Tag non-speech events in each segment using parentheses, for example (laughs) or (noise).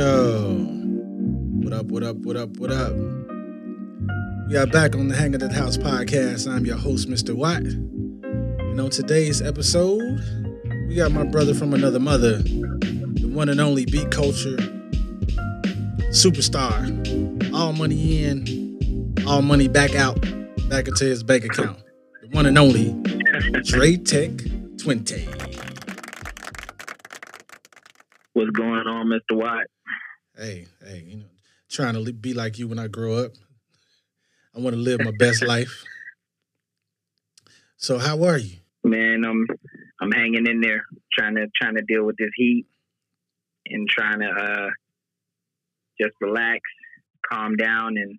Yo, what up, what up, what up, what up? We are back on the Hanging the House podcast. I'm your host, Mr. Watt. And on today's episode, we got my brother from another mother, the one and only beat culture superstar. All money in, all money back out, back into his bank account. The one and only Dre Tech 20. What's going on, Mr. Watt? Hey, hey, you know, trying to be like you when I grow up. I want to live my best life. So, how are you? Man, I'm I'm hanging in there, trying to trying to deal with this heat and trying to uh just relax, calm down, and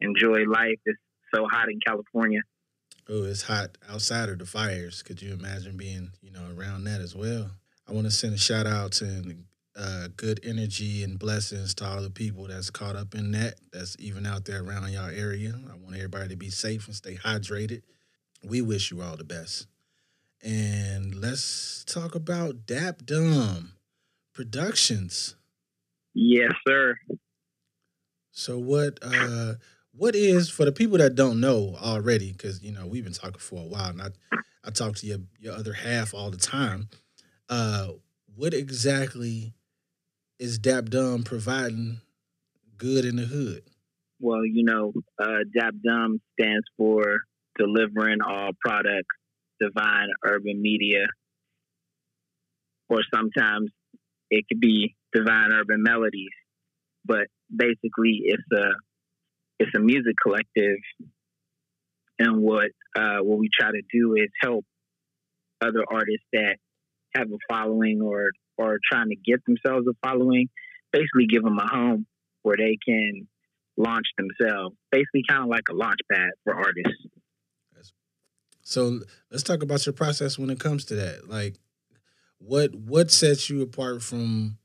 enjoy life. It's so hot in California. Oh, it's hot outside of the fires. Could you imagine being, you know, around that as well? I want to send a shout out to uh, good energy and blessings to all the people that's caught up in that. That's even out there around y'all area. I want everybody to be safe and stay hydrated. We wish you all the best. And let's talk about Dap Dumb Productions. Yes, sir. So what uh what is for the people that don't know already, because you know we've been talking for a while, and I I talk to your your other half all the time. Uh, what exactly is Dap Dumb providing good in the hood? Well, you know, uh, DAP Dumb stands for Delivering All Products Divine Urban Media, or sometimes it could be Divine Urban Melodies. But basically, it's a it's a music collective, and what uh, what we try to do is help other artists that have a following or or trying to get themselves a following, basically give them a home where they can launch themselves. Basically, kind of like a launch pad for artists. So let's talk about your process when it comes to that. Like, what what sets you apart from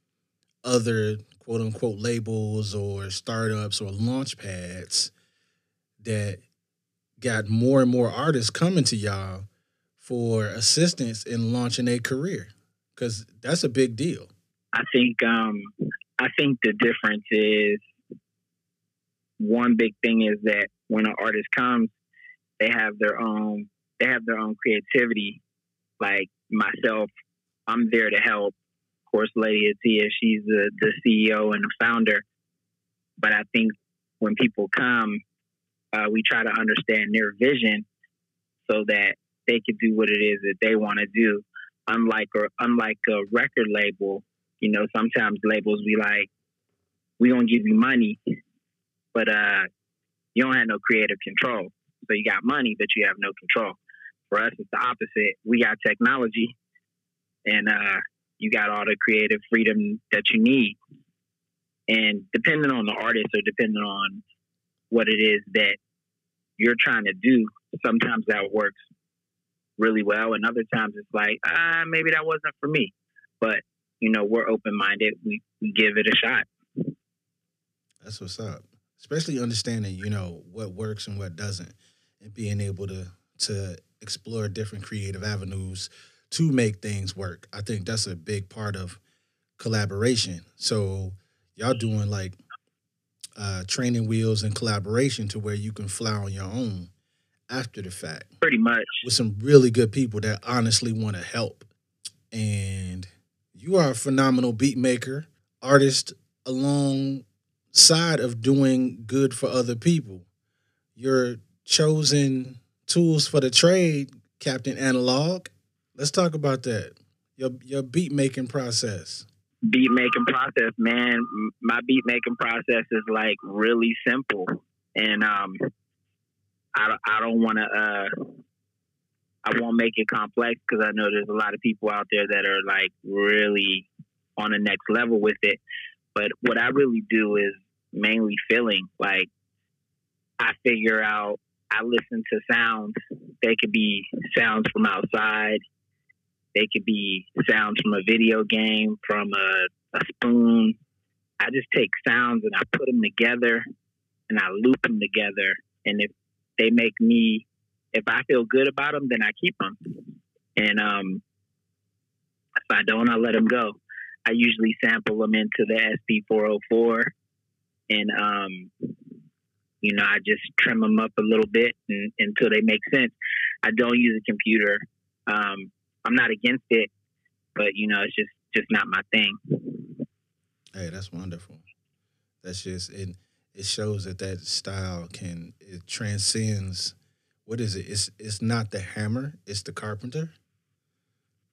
other quote unquote labels or startups or launch pads that got more and more artists coming to y'all for assistance in launching a career? Because that's a big deal. I think um, I think the difference is one big thing is that when an artist comes, they have their own they have their own creativity. Like myself, I'm there to help. Of course, Lady Atia, she's the, the CEO and the founder. But I think when people come, uh, we try to understand their vision so that they can do what it is that they want to do. Unlike or unlike a record label, you know, sometimes labels be like, "We gonna give you money, but uh, you don't have no creative control. So you got money, but you have no control." For us, it's the opposite. We got technology, and uh, you got all the creative freedom that you need. And depending on the artist or depending on what it is that you're trying to do, sometimes that works really well, and other times it's like, ah, maybe that wasn't for me. But you know, we're open minded. We, we give it a shot. That's what's up. Especially understanding, you know, what works and what doesn't, and being able to to explore different creative avenues to make things work. I think that's a big part of collaboration. So y'all doing like uh, training wheels and collaboration to where you can fly on your own after the fact Pretty much. with some really good people that honestly want to help. And you are a phenomenal beat maker, artist alongside of doing good for other people. Your chosen tools for the trade, Captain Analog. Let's talk about that. Your your beat making process. beat making process, man. My beat making process is like really simple, and um, I don't- I don't want to uh, I won't make it complex because I know there's a lot of people out there that are like really on the next level with it. But what I really do is mainly feeling like I figure out. I listen to sounds. They could be sounds from outside. They could be sounds from a video game, from a, a spoon. I just take sounds and I put them together and I loop them together. And if they make me, if I feel good about them, then I keep them. And um, if I don't, I let them go. I usually sample them into the SP404, and um, you know, I just trim them up a little bit and, until they make sense. I don't use a computer. Um, I'm not against it, but you know, it's just just not my thing. Hey, that's wonderful. That's just it. It shows that that style can it transcends. What is it? It's it's not the hammer. It's the carpenter.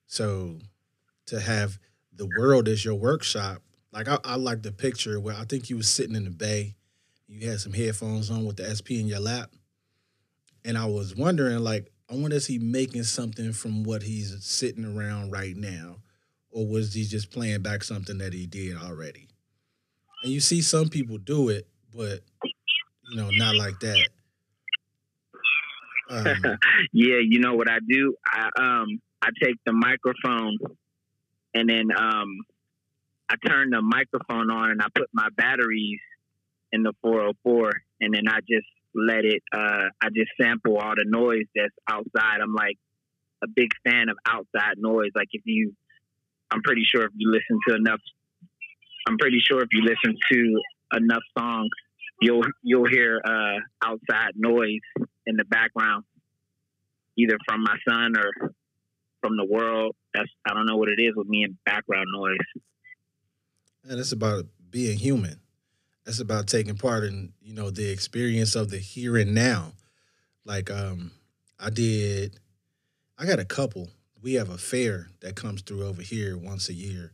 So, to have the world as your workshop, like I, I like the picture where I think you was sitting in the bay, you had some headphones on with the SP in your lap, and I was wondering, like, I wonder is he making something from what he's sitting around right now, or was he just playing back something that he did already? And you see some people do it, but you know, not like that. Um, (laughs) yeah, you know what I do? I um I take the microphone and then um I turn the microphone on and I put my batteries in the 404 and then I just let it uh I just sample all the noise that's outside. I'm like a big fan of outside noise. Like if you I'm pretty sure if you listen to enough I'm pretty sure if you listen to enough songs you'll you'll hear uh outside noise in the background either from my son or from the world. That's I don't know what it is with me and background noise. And it's about being human. That's about taking part in, you know, the experience of the here and now. Like um I did I got a couple. We have a fair that comes through over here once a year.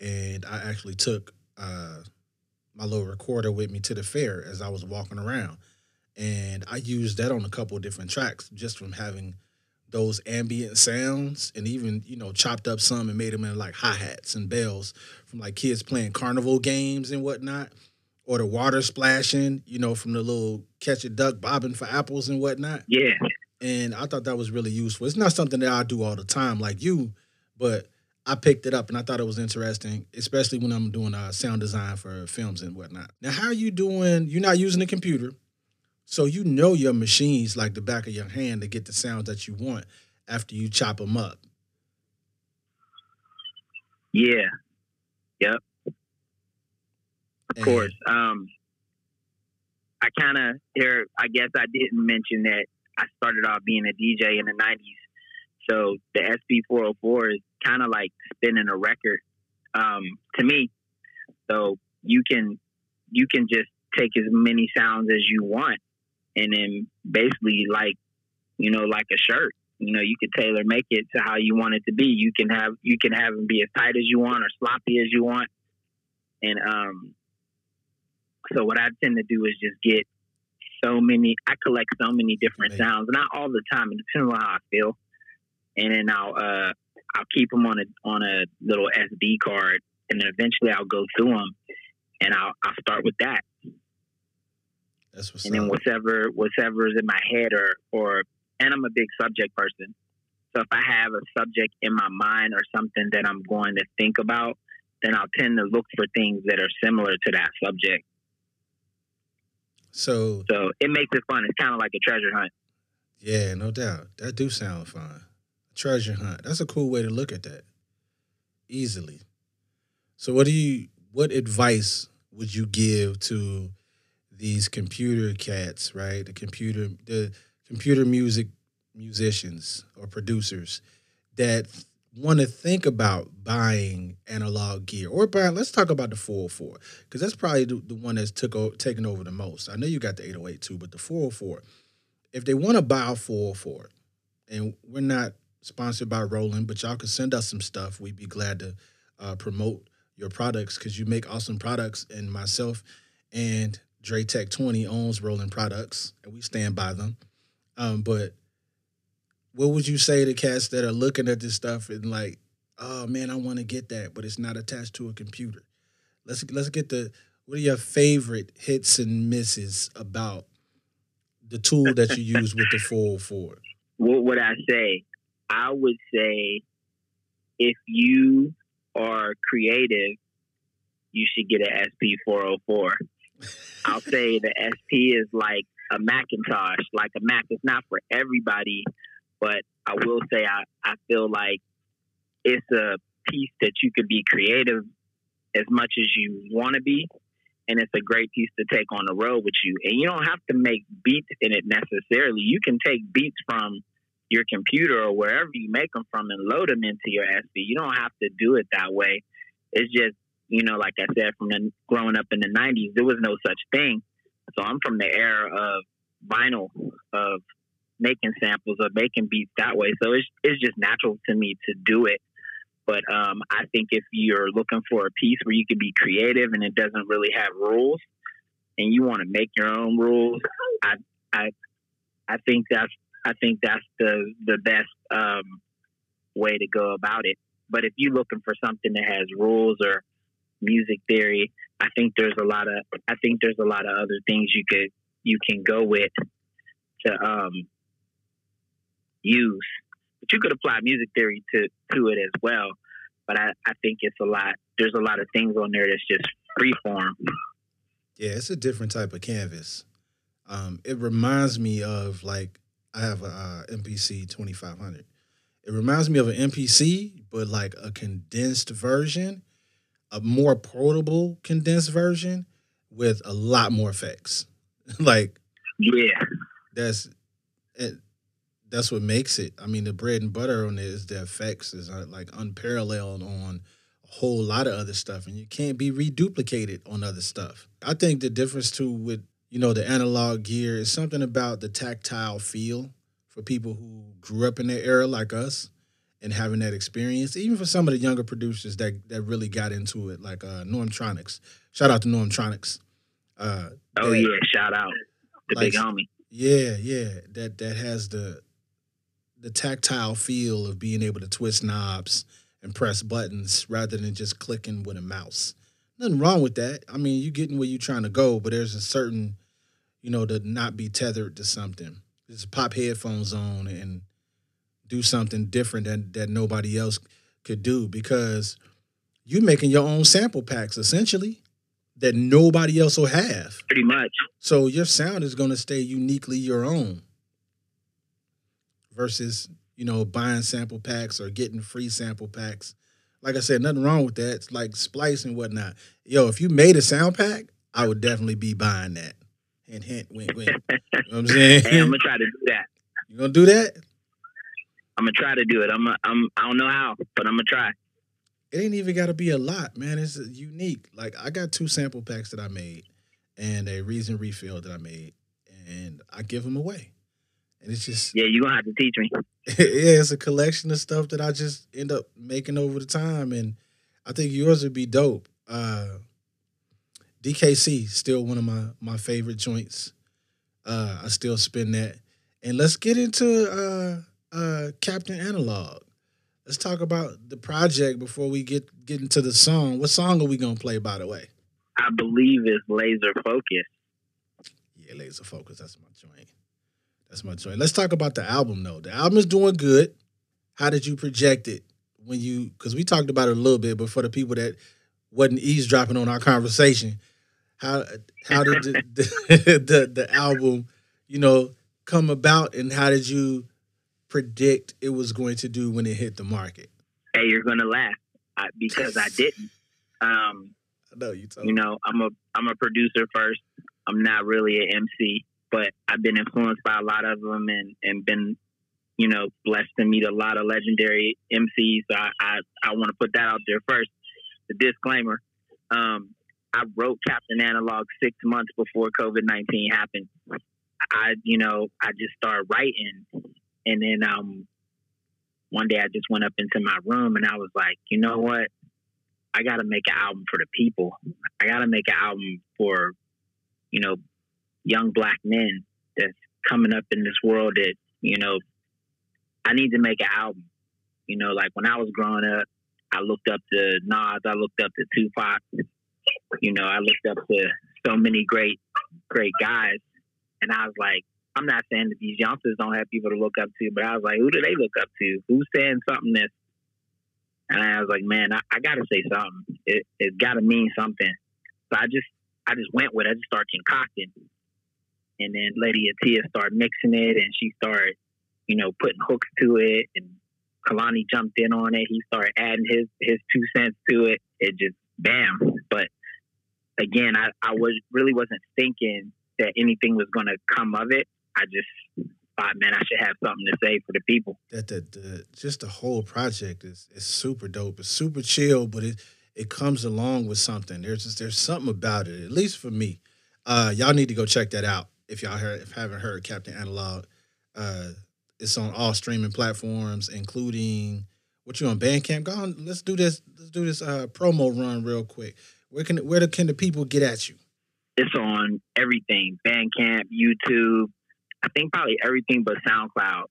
And I actually took uh my little recorder with me to the fair as I was walking around. And I used that on a couple of different tracks just from having those ambient sounds and even you know chopped up some and made them in like hi-hats and bells from like kids playing carnival games and whatnot or the water splashing you know from the little catch a duck bobbing for apples and whatnot. Yeah. And i thought that was really useful. It's not something that i do all the time like you but i picked it up and i thought it was interesting especially when i'm doing uh, sound design for films and whatnot now how are you doing you're not using a computer so you know your machines like the back of your hand to get the sounds that you want after you chop them up. Yeah. Yep. Of and, course. Um, I kind of here. I guess I didn't mention that I started off being a DJ in the '90s. So the SP404 is kind of like spinning a record um, to me. So you can you can just take as many sounds as you want and then basically like you know like a shirt. You know you can tailor make it to how you want it to be. You can have you can have them be as tight as you want or sloppy as you want. And um so what i tend to do is just get so many i collect so many different sounds not all the time it depends on how i feel. And then i'll uh i'll keep them on a on a little sd card and then eventually i'll go through them and i'll i'll start with that that's what's and then whatever whatever is in my head or or and I'm a big subject person. So if I have a subject in my mind or something that I'm going to think about, then I'll tend to look for things that are similar to that subject. So So it makes it fun. It's kind of like a treasure hunt. Yeah, no doubt. That do sound fun. Treasure hunt. That's a cool way to look at that. Easily. So what do you what advice would you give to these computer cats, right? The computer the computer music musicians or producers that want to think about buying analog gear or buying let's talk about the 404 because that's probably the, the, one that's took o- taken over the most i know you got the 808 too but the 404 if they want to buy a 404 and we're not sponsored by roland but y'all can send us some stuff we'd be glad to uh, promote your products because you make awesome products and myself and Dre Tech 20 owns Roland Products, and we stand by them. Um, but what would you say to cats that are looking at this stuff and like, oh man, I want to get that, but it's not attached to a computer? Let's let's get the what are your favorite hits and misses about the tool that you use with the (laughs) 404? What would I say? I would say if you are creative, you should get an SP404 I'll say the SP is like a Macintosh, like a Mac. It's not for everybody, but I will say I, I feel like it's a piece that you could be creative as much as you want to be, and it's a great piece to take on the road with you. And you don't have to make beats in it necessarily. You can take beats from your computer or wherever you make them from and load them into your SP. You don't have to do it that way. It's just, you know, like I said, from the, growing up in the 90s, there was no such thing. So I'm from the era of vinyl, of making samples, of making beats that way. So it's, it's just natural to me to do it. But um, I think if you're looking for a piece where you can be creative and it doesn't really have rules, and you want to make your own rules, I I I think that's I think that's the the best um, way to go about it. But if you're looking for something that has rules or music theory, I think there's a lot of I think there's a lot of other things you could you can go with to um, use. But you could apply music theory to to it as well. But I, I think it's a lot. There's a lot of things on there that's just free form. Yeah, it's a different type of canvas. Um, it reminds me of like I have a uh, MPC 2500. It reminds me of an MPC, but like a condensed version, a more portable condensed version with a lot more effects. (laughs) like, yeah, that's it, that's what makes it. I mean, the bread and butter on it is the effects is uh, like unparalleled on a whole lot of other stuff, and you can't be reduplicated on other stuff. I think the difference too with you know, the analog gear is something about the tactile feel for people who grew up in that era like us and having that experience. Even for some of the younger producers that that really got into it, like uh, Normtronics. Shout out to Normtronics. Uh, oh yeah, shout out the like, big homie. Yeah, yeah, that that has the the tactile feel of being able to twist knobs and press buttons rather than just clicking with a mouse nothing wrong with that. I mean, you getting where you're trying to go, but there's a certain, you know, to not be tethered to something. Just pop headphones on and do something different that that nobody else could do because you're making your own sample packs essentially that nobody else will have. Pretty much. So your sound is going to stay uniquely your own versus, you know, buying sample packs or getting free sample packs like I said, nothing wrong with that. It's like splice and whatnot. Yo, if you made a sound pack, I would definitely be buying that. Hint, hint, wink, wink. (laughs) you know what I'm saying? Hey, I'm gonna try to do that. You gonna do that? I'm gonna try to do it. I'm, a, I'm, I don't know how, but I'm gonna try. It ain't even got to be a lot, man. It's unique. Like I got two sample packs that I made, and a reason refill that I made, and I give them away. And it's just yeah, you're gonna have to teach me. Yeah, it's a collection of stuff that I just end up making over the time, and I think yours would be dope. Uh, DKC still one of my my favorite joints. Uh, I still spin that, and let's get into uh, uh, Captain Analog. Let's talk about the project before we get get into the song. What song are we gonna play? By the way, I believe it's Laser Focus. Yeah, Laser Focus. That's my joint. That's my choice. Let's talk about the album though. The album is doing good. How did you project it when you? Because we talked about it a little bit, but for the people that wasn't eavesdropping on our conversation, how how did the, the, (laughs) the, the album, you know, come about, and how did you predict it was going to do when it hit the market? Hey, you're gonna laugh I, because I didn't. Um, I know you. Told You know, I'm a I'm a producer first. I'm not really an MC but I've been influenced by a lot of them and, and been, you know, blessed to meet a lot of legendary MCs. So I, I, I want to put that out there first. The disclaimer. Um, I wrote Captain Analog six months before COVID 19 happened. I, you know, I just started writing. And then um, one day I just went up into my room and I was like, you know what? I got to make an album for the people. I got to make an album for, you know, young black men that's coming up in this world that, you know, I need to make an album. You know, like when I was growing up, I looked up to Nas, I looked up to Tupac, you know, I looked up to so many great, great guys. And I was like, I'm not saying that these youngsters don't have people to look up to, but I was like, who do they look up to? Who's saying something that's, and I was like, man, I, I gotta say something. It, it's gotta mean something. So I just, I just went with it. I just started concocting and then Lady Atia started mixing it, and she started, you know, putting hooks to it and Kalani jumped in on it. He started adding his his two cents to it. It just bam. But again, I, I was really wasn't thinking that anything was going to come of it. I just thought, man, I should have something to say for the people. That the, the just the whole project is is super dope. It's super chill, but it it comes along with something. There's just there's something about it, at least for me. Uh, y'all need to go check that out if y'all heard, if haven't heard Captain Analog. Uh, it's on all streaming platforms, including what you on Bandcamp. Go on, let's do this. Let's do this uh, promo run real quick. Where can where can the people get at you? It's on everything: Bandcamp, YouTube. I think probably everything but SoundCloud,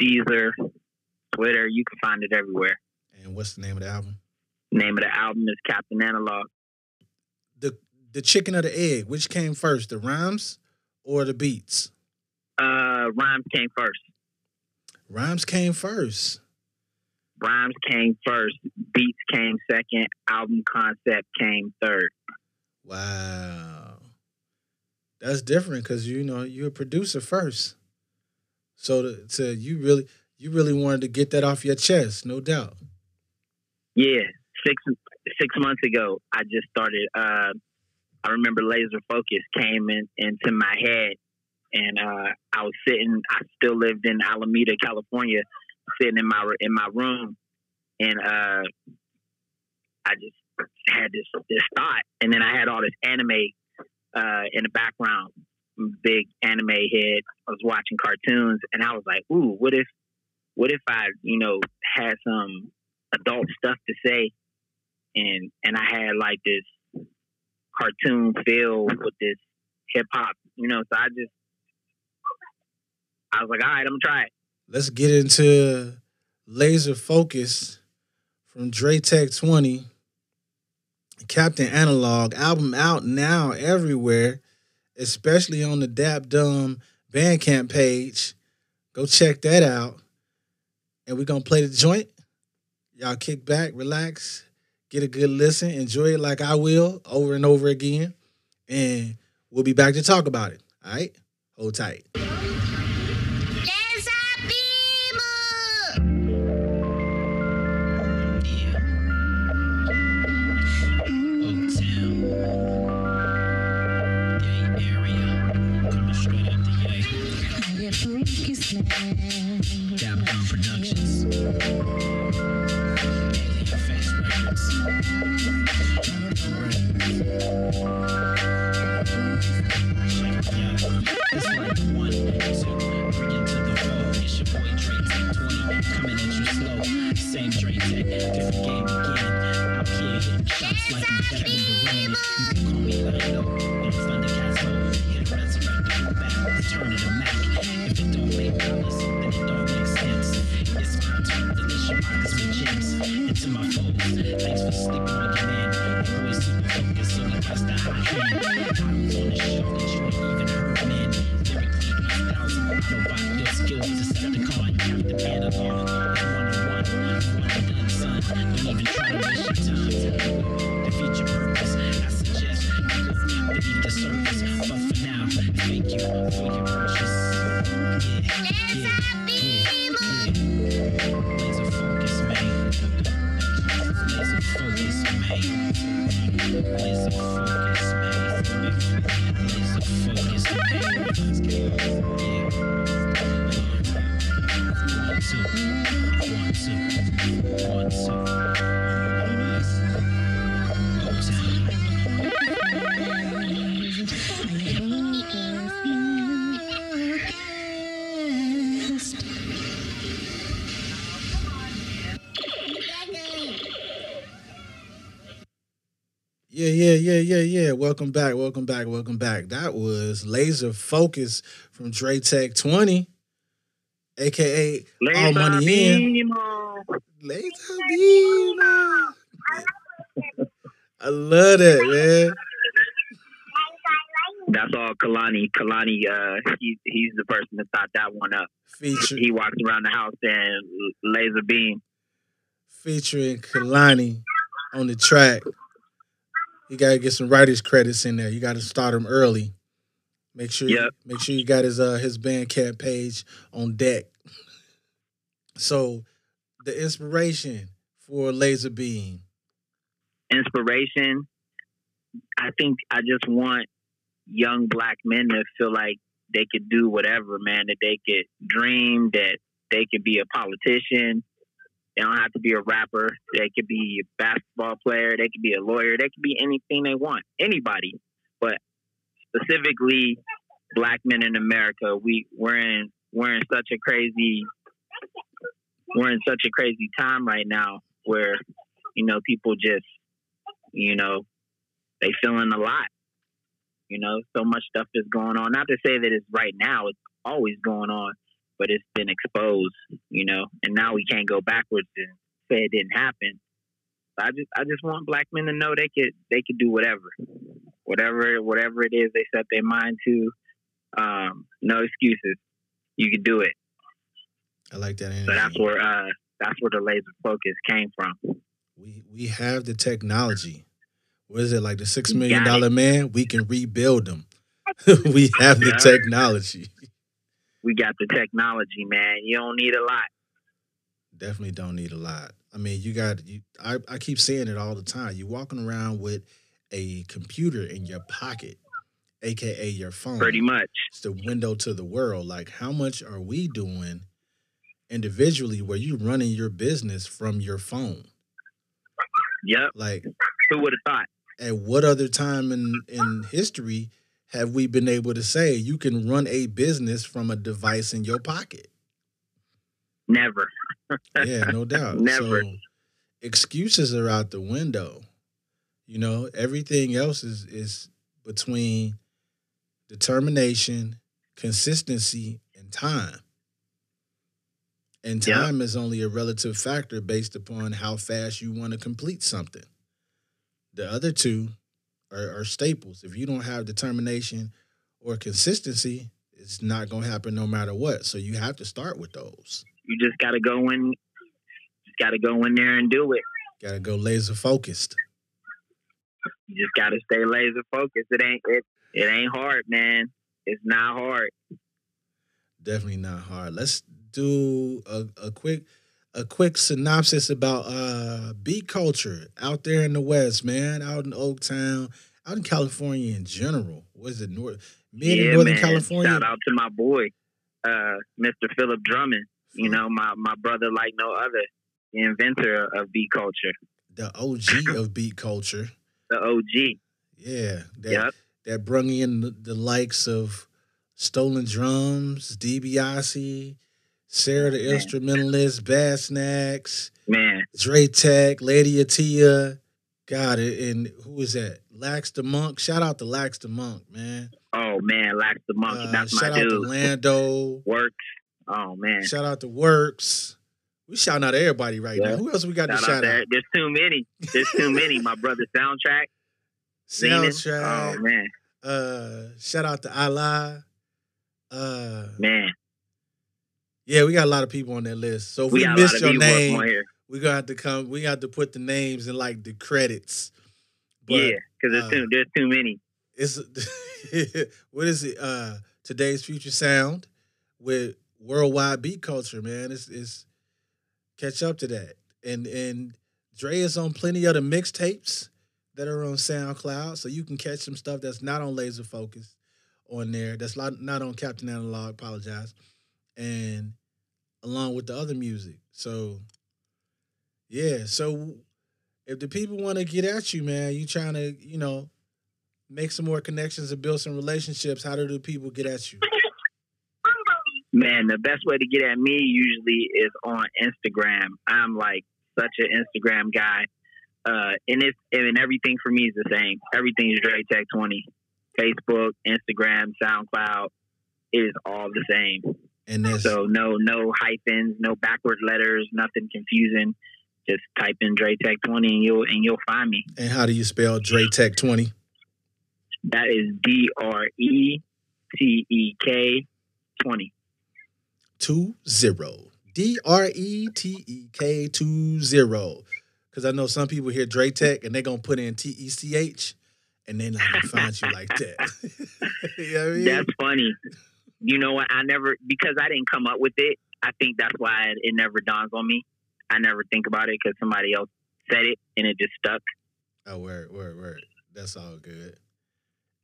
Deezer, Twitter. You can find it everywhere. And what's the name of the album? name of the album is Captain Analog. The the chicken or the egg, which came first, the rhymes or the beats? Uh, rhymes came first. Rhymes came first. Rhymes came first. Beats came second. Album concept came third. Wow, that's different because you know you're a producer first. So to, to you really you really wanted to get that off your chest, no doubt. Yeah, six six months ago, I just started. Uh, I remember Laser Focus came in, into my head, and uh, I was sitting. I still lived in Alameda, California, sitting in my in my room, and uh, I just had this this thought, and then I had all this anime uh, in the background. Big anime head. I was watching cartoons, and I was like, "Ooh, what if, what if I, you know, had some adult stuff to say and and I had like this cartoon feel with this hip hop, you know. So I just I was like, all right, I'm gonna try it. Let's get into Laser Focus from Dre Tech 20. Captain Analog album out now everywhere, especially on the Dap Dumb Bandcamp page. Go check that out. And we're gonna play the joint. Y'all kick back, relax, get a good listen, enjoy it like I will over and over again. And we'll be back to talk about it. All right? Hold tight. Same Dre Tech, different game. Out here hitting shots like I'm Kevin One, two. One, two. Welcome back, welcome back, welcome back. That was Laser Focus from Dre Tech 20, aka All Laser Money In. Laser Beam. I love that, man. That's all Kalani. Kalani, uh, he, he's the person that thought that one up. Feature, He walks around the house and laser beam. featuring Kalani on the track. You gotta get some writers credits in there. You gotta start him early. Make sure, Yep. make sure you got his uh his Bandcamp page on deck. (laughs) So the inspiration for Laser Beam. Inspiration. I think I just want young black men to feel like they could do whatever, man. That they could dream, that they could be a politician. They don't have to be a rapper. They could be a basketball player. They could be a lawyer. They could be anything they want. Anybody. But specifically black men in America, we we're in we're in such a crazy we're in such a crazy time right now where, you know, people just you know, they feeling a lot. You know, so much stuff is going on. Not to say that it's right now, it's always going on, but it's been exposed, you know, and now we can't go backwards and say it didn't happen. I just I just want black men to know they could they could do whatever. Whatever whatever it is they set their mind to. Um, no excuses. You can do it. I like that energy. So that's where uh that's where the laser focus came from. we we have the technology. What is it like the six million dollar man? We can rebuild them. (laughs) we (laughs) have the technology. We got the technology, man. You don't need a lot. Definitely don't need a lot. I mean, you got you. I, I keep saying it all the time. You're walking around with a computer in your pocket, aka your phone. Pretty much. It's the window to the world. Like, how much are we doing individually where you running your business from your phone? Yep. Like, Who would have thought? at what other time in in history have we been able to say you can run a business from a device in your pocket? Never. (laughs) Yeah, no doubt. Never. So excuses are out the window. You know, everything else is is between determination, consistency, and time. And time is only a relative factor based upon how fast you want to complete something. The other two are, are staples. If you don't have determination or consistency, it's not going to happen no matter what. So you have to start with those. You just gotta go in just gotta go in there and do it. Got to go laser focused. You just gotta stay laser focused. It ain't it it ain't hard, man. It's not hard. Definitely not hard. Let's do a, a quick a quick synopsis about uh beat culture out there in the West, man, out in Oaktown, out in California in general. What is it, North mid and Northern man. California? Shout out to my boy, uh, Mr. Philip Drummond. You know, my, my brother like no other, the inventor of beat culture, the OG (laughs) of beat culture. the OG. Yeah, that Yep. that brung in the, the likes of Stolen Drums, DiBiase, Sarah the Man. Instrumentalist, Bad Snacks, Man, Dre Tech, Lady Atia, God, it and who is that? Lax the Monk. Shout out to Lax the Monk, man. oh man, Lax the Monk. Uh, That's shout my out to. Lando. Works. Oh man. Shout out to Works. We shouting out everybody right now. Who else we got Shout to out shout there. out? There's too many. There's too many. My (laughs) brother soundtrack. Zenon. Soundtrack. Oh man. Uh, shout out to Allah. Uh, Man. Yeah, we got a lot of people on that list. So if We we, missed your name, we gonna have to come. We got to put the names in like the credits. But yeah, because there's uh, too there's too many. it's (laughs) what is it? Uh today's future sound with worldwide beat culture, man. It's it's catch up to that. And and Dre is on plenty of the mixtapes that are on SoundCloud, so you can catch some stuff that's not on Laser Focus on there. That's not not on Captain Analog. Apologize, and along with the other music. So yeah, so if the people want to get at you, man, you trying to you know make some more connections and build some relationships. How do the people get at you? Man, the best way to get at me usually is on Instagram. I'm like such an Instagram guy. Uh, and it's and everything for me is the same. Everything is Dre Tech 20. Facebook, Instagram, SoundCloud. Is all the same. And that's So no no hyphens, no backward letters, nothing confusing. Just type in Dre Tech 20 and you'll and you'll find me. and how do you spell Dre Tech twenty? That is D R E T E K 20. two zero. D R E T E K two zero. Because I know some people hear Dre Tech and they're gonna put in T E C H and they're not gonna find you like that. (laughs) you know what I mean? That's funny. You know what? I never because I didn't come up with it. I think that's why it, it never dawns on me. I never think about it because somebody else said it and it just stuck. Oh, word, word, word. That's all good.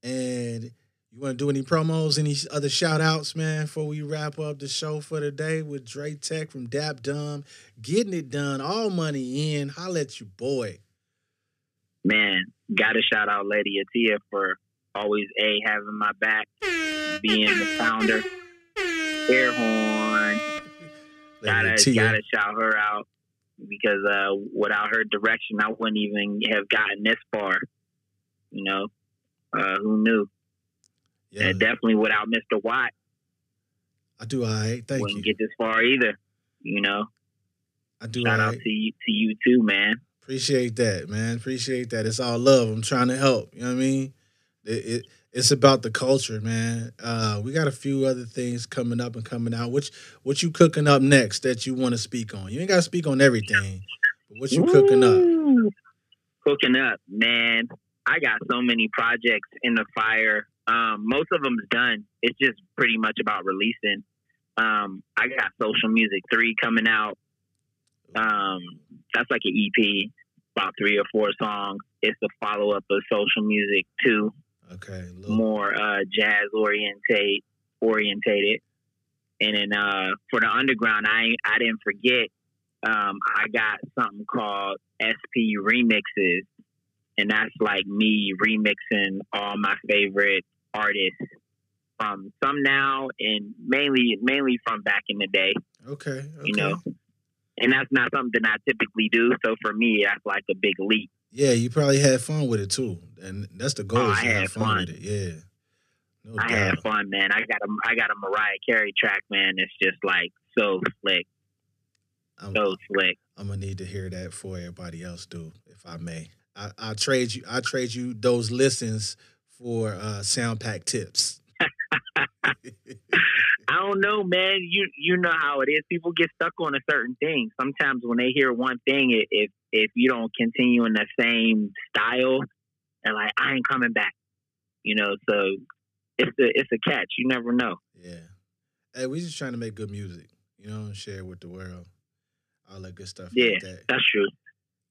And you want to do any promos, any other shout outs, man, before we wrap up the show for today with Dre Tech from Dap Dumb, getting it done, all money in. Holla at you, boy. Man, gotta shout out Lady Atia for always a having my back, being the founder. Air horn. (laughs) Gotta gotta shout her out because uh, without her direction, I wouldn't even have gotten this far. You know, uh, who knew? Yeah, And definitely without Mr. Watt, I do all right. Thank wouldn't you. get this far either. You know, I do shout all out to you to you too, man. Appreciate that, man. Appreciate that. It's all love. I'm trying to help. You know what I mean? It, it it's about the culture, man. Uh, we got a few other things coming up and coming out. Which what you cooking up next that you want to speak on? You ain't got to speak on everything. But what you cooking up? Cooking up, man. I got so many projects in the fire. Um, most of them's done. It's just pretty much about releasing. Um, I got Social Music 3 coming out. Um, that's like an EP, about three or four songs. It's the follow up of Social Music 2, Okay, little, more uh, jazz orientate orientated. And then uh, for the underground, I I didn't forget. Um, I got something called SP Remixes, and that's like me remixing all my favorite artists from some now and mainly mainly from back in the day. okay, okay. You know, and that's not something I typically do. So for me, that's like a big leap. Yeah, you probably had fun with it too, and that's the goal. Oh, I had have fun, fun. with it. Yeah, no I doubt. had fun, man. I got a I got a Mariah Carey track, man. It's just like so slick, I'm, so slick. I'm gonna need to hear that for everybody else do, if I may. I, I trade you. I trade you those listens for uh, sound pack tips. (laughs) I don't know, man. You you know how it is. People get stuck on a certain thing. Sometimes when they hear one thing, if if you don't continue in the same style, they're like, I ain't coming back. You know, so it's a it's a catch. You never know. yeah. Hey, we just trying to make good music, you know, and share with the world. All that good stuff Yeah. like that. That's true.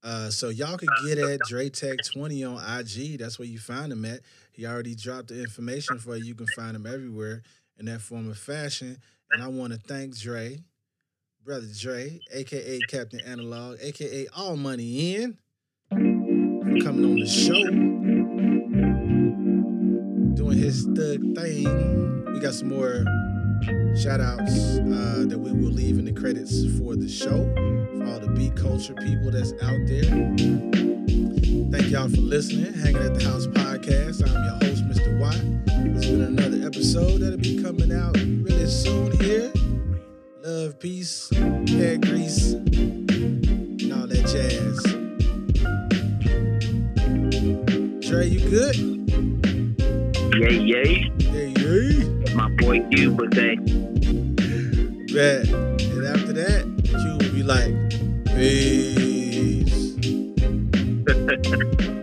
Uh, so y'all could get at Dre Tech 20 on IG. That's where you find him at. He already dropped the information for you. You can find him everywhere in that form of fashion. And I want to thank Dre, brother Dre, aka Captain Analog, aka All Money In, for coming on the show, doing his thug thing. We got some more shout outs uh, that we will leave in the credits for the show for all the beat culture people that's out there. Thank y'all for listening. Hanging at the House podcast. I'm your host, Mr. Watt. It's been another episode that'll be coming out really soon here. Love, peace, hair grease, and all that jazz. Dre, you good? Yay, yay. Hey, hey. My boy Q would say, Bet. And after that, Q will be like, peace. 何? (laughs)